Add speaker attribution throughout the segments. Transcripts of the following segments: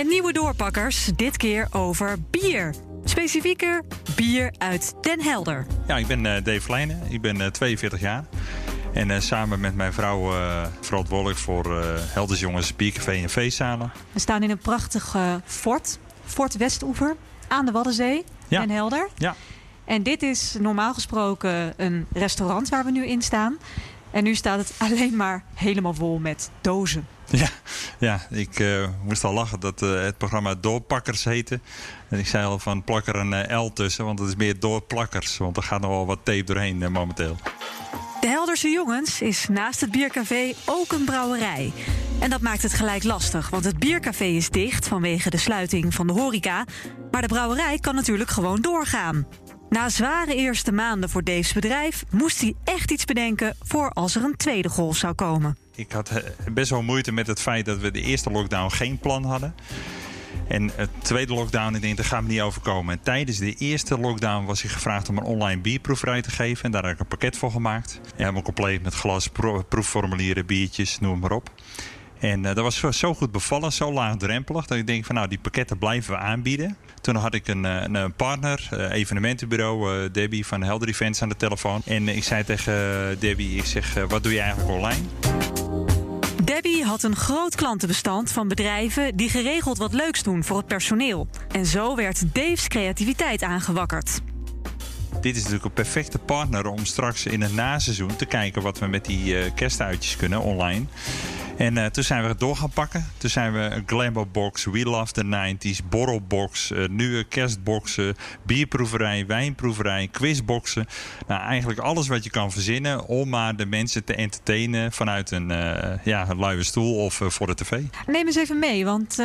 Speaker 1: En nieuwe doorpakkers, dit keer over bier. Specifieker bier uit Den Helder.
Speaker 2: Ja, ik ben uh, Dave Leijnen. Ik ben uh, 42 jaar. En uh, samen met mijn vrouw verantwoordelijk voor uh, Helders Jongens Biercafé en Feestzalen.
Speaker 1: We staan in een prachtig fort, Fort Westoever, aan de Waddenzee,
Speaker 2: ja.
Speaker 1: Den Helder.
Speaker 2: Ja.
Speaker 1: En dit is normaal gesproken een restaurant waar we nu in staan. En nu staat het alleen maar helemaal vol met dozen.
Speaker 2: Ja, ja ik uh, moest al lachen dat uh, het programma Doorpakkers heette. En ik zei al van plak er een uh, L tussen, want het is meer Doorplakkers. Want er gaat nog wel wat tape doorheen momenteel.
Speaker 1: De Helderse Jongens is naast het biercafé ook een brouwerij. En dat maakt het gelijk lastig, want het biercafé is dicht vanwege de sluiting van de horeca. Maar de brouwerij kan natuurlijk gewoon doorgaan. Na zware eerste maanden voor Dave's bedrijf moest hij echt iets bedenken voor als er een tweede golf zou komen.
Speaker 2: Ik had best wel moeite met het feit dat we de eerste lockdown geen plan hadden. En het tweede lockdown, ik denk, daar gaat me niet overkomen. En tijdens de eerste lockdown was ik gevraagd om een online bierproeverij te geven. En daar heb ik een pakket voor gemaakt. Helemaal compleet met glas, proefformulieren, biertjes, noem maar op. En uh, dat was zo goed bevallen, zo laagdrempelig, dat ik denk van nou, die pakketten blijven we aanbieden. Toen had ik een, een partner, evenementenbureau, Debbie van Helder Events aan de telefoon. En ik zei tegen Debbie, ik zeg, wat doe je eigenlijk online?
Speaker 1: Debbie had een groot klantenbestand van bedrijven die geregeld wat leuks doen voor het personeel. En zo werd Dave's creativiteit aangewakkerd.
Speaker 2: Dit is natuurlijk een perfecte partner om straks in het naseizoen te kijken wat we met die uh, kerstuitjes kunnen online. En uh, toen zijn we het door gaan pakken. Toen zijn we een Glamour Box, We Love the 90s, Borrelbox, uh, nieuwe kerstboxen, bierproeverij, wijnproeverij, quizboxen. Nou, eigenlijk alles wat je kan verzinnen om maar de mensen te entertainen vanuit een, uh, ja, een luie stoel of voor de tv.
Speaker 1: Neem eens even mee, want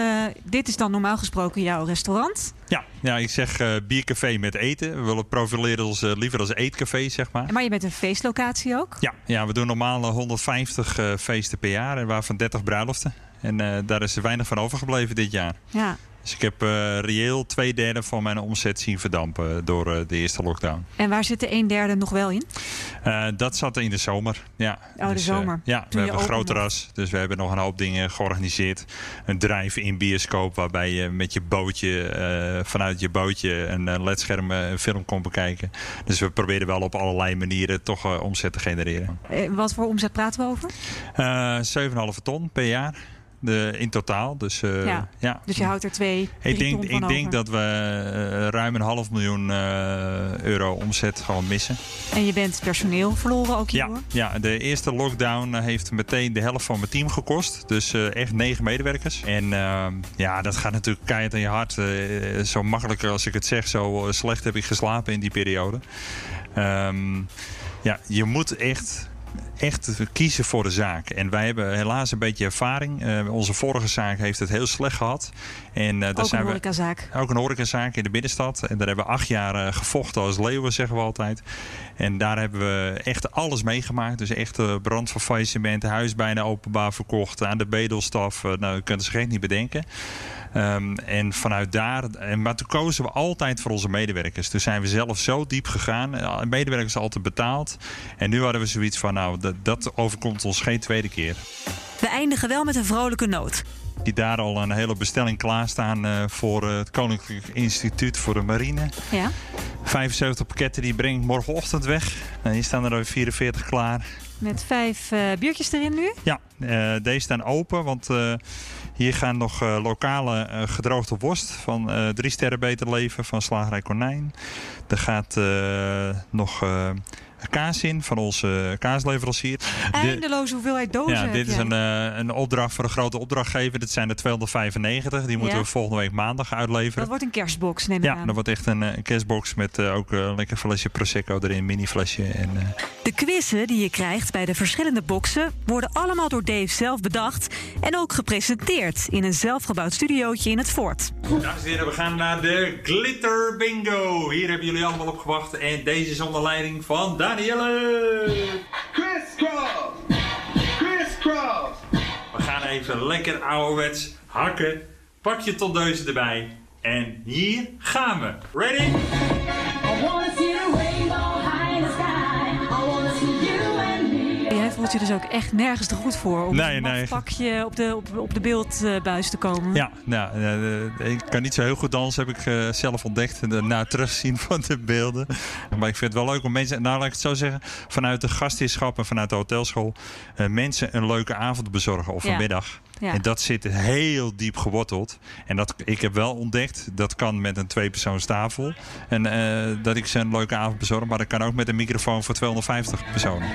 Speaker 1: dit is dan normaal gesproken jouw restaurant.
Speaker 2: Ja, ja ik zeg biercafé met eten. We willen profileren ons liever als eetcafé, zeg maar.
Speaker 1: Maar je bent een feestlocatie ook?
Speaker 2: Ja, ja we doen normaal 150 uh, feesten per jaar en waarvan 30 bruiloften. En daar is er weinig van overgebleven dit jaar.
Speaker 1: Ja.
Speaker 2: Dus ik heb uh, reëel twee derde van mijn omzet zien verdampen door uh, de eerste lockdown.
Speaker 1: En waar zit de een derde nog wel in?
Speaker 2: Uh, dat zat in de zomer. Ja.
Speaker 1: Oh, de
Speaker 2: dus,
Speaker 1: zomer.
Speaker 2: ja,
Speaker 1: Toen
Speaker 2: we hebben een groot terras. Dus we hebben nog een hoop dingen georganiseerd. Een drive-in bioscoop waarbij je met je bootje, vanuit je bootje een ledscherm een film kon bekijken. Dus we proberen wel op allerlei manieren toch omzet te genereren.
Speaker 1: wat voor omzet praten we over?
Speaker 2: 7,5 ton per jaar. De, in totaal. Dus, uh,
Speaker 1: ja.
Speaker 2: ja.
Speaker 1: dus je houdt er twee.
Speaker 2: Ik denk, ik denk dat we uh, ruim een half miljoen uh, euro omzet gewoon missen.
Speaker 1: En je bent personeel verloren ook
Speaker 2: ja,
Speaker 1: hierdoor?
Speaker 2: ja, de eerste lockdown heeft meteen de helft van mijn team gekost. Dus echt negen medewerkers. En ja, dat gaat natuurlijk keihard aan je hart. zo makkelijk als ik het zeg, zo slecht heb ik geslapen in die periode. Um, ja, je moet echt echt kiezen voor de zaak. En wij hebben helaas een beetje ervaring. Uh, onze vorige zaak heeft het heel slecht gehad. En, uh, daar
Speaker 1: ook
Speaker 2: zijn
Speaker 1: een
Speaker 2: we,
Speaker 1: horecazaak.
Speaker 2: Ook een horecazaak in de binnenstad. En daar hebben we acht jaar uh, gevochten als leeuwen, zeggen we altijd. En daar hebben we echt alles meegemaakt. Dus echt brand van faillissement, huis bijna openbaar verkocht. Aan de bedelstaf, nou, dat kunnen ze geen niet bedenken. Um, en vanuit daar, en, maar toen kozen we altijd voor onze medewerkers. Toen zijn we zelf zo diep gegaan. Medewerkers altijd betaald. En nu hadden we zoiets van, nou, dat, dat overkomt ons geen tweede keer.
Speaker 1: We eindigen wel met een vrolijke noot.
Speaker 2: Die daar al een hele bestelling klaarstaan uh, voor uh, het Koninklijk Instituut voor de Marine.
Speaker 1: Ja.
Speaker 2: 75 pakketten die breng ik morgenochtend weg. En hier staan er 44 klaar.
Speaker 1: Met vijf uh, biertjes erin nu?
Speaker 2: Ja, deze staan open, want hier gaan nog lokale gedroogde worst van drie sterren beter leven van Slagerij Konijn. Er gaat nog kaas in van onze kaasleverancier.
Speaker 1: Eindeloze hoeveelheid dozen.
Speaker 2: Ja, dit is
Speaker 1: jij.
Speaker 2: een, uh, een opdracht voor een grote opdrachtgever. Dit zijn er 295. Die moeten
Speaker 1: Ja.
Speaker 2: we volgende week maandag uitleveren.
Speaker 1: Dat wordt een kerstbox, neem ik
Speaker 2: ja,
Speaker 1: aan.
Speaker 2: dat wordt echt een, uh, kerstbox met uh, ook een lekker flesje Prosecco erin, mini flesje. En, uh,
Speaker 1: De quizzen die je krijgt bij de verschillende boxen worden allemaal door Dave zelf bedacht en ook gepresenteerd in een zelfgebouwd studiootje in het fort.
Speaker 2: Dames en heren, we gaan naar de Glitter Bingo. Hier hebben jullie allemaal op gewacht. En deze is onder leiding van Danielle.
Speaker 3: Crisscross! Crisscross!
Speaker 2: We gaan even lekker ouderwets hakken. Pak je tondeuzen erbij. En hier gaan we. Ready?
Speaker 1: Voelt je dus ook echt nergens te goed voor. Om
Speaker 2: Nee,
Speaker 1: een
Speaker 2: nee.
Speaker 1: pakje op de, op, op de beeldbuis te komen.
Speaker 2: Ja, nou, eh, ik kan niet zo heel goed dansen, heb ik eh, zelf ontdekt eh, na het terugzien van de beelden. Maar ik vind het wel leuk om mensen, nou laat ik het zo zeggen, vanuit de gastheerschap en vanuit de hotelschool eh, mensen een leuke avond bezorgen of een
Speaker 1: Ja.
Speaker 2: middag.
Speaker 1: Ja.
Speaker 2: En dat zit heel diep geworteld. En dat, ik heb wel ontdekt, dat kan met een tweepersoonstafel. En eh, dat ik ze een leuke avond bezorg. Maar dat kan ook met een microfoon voor 250 personen.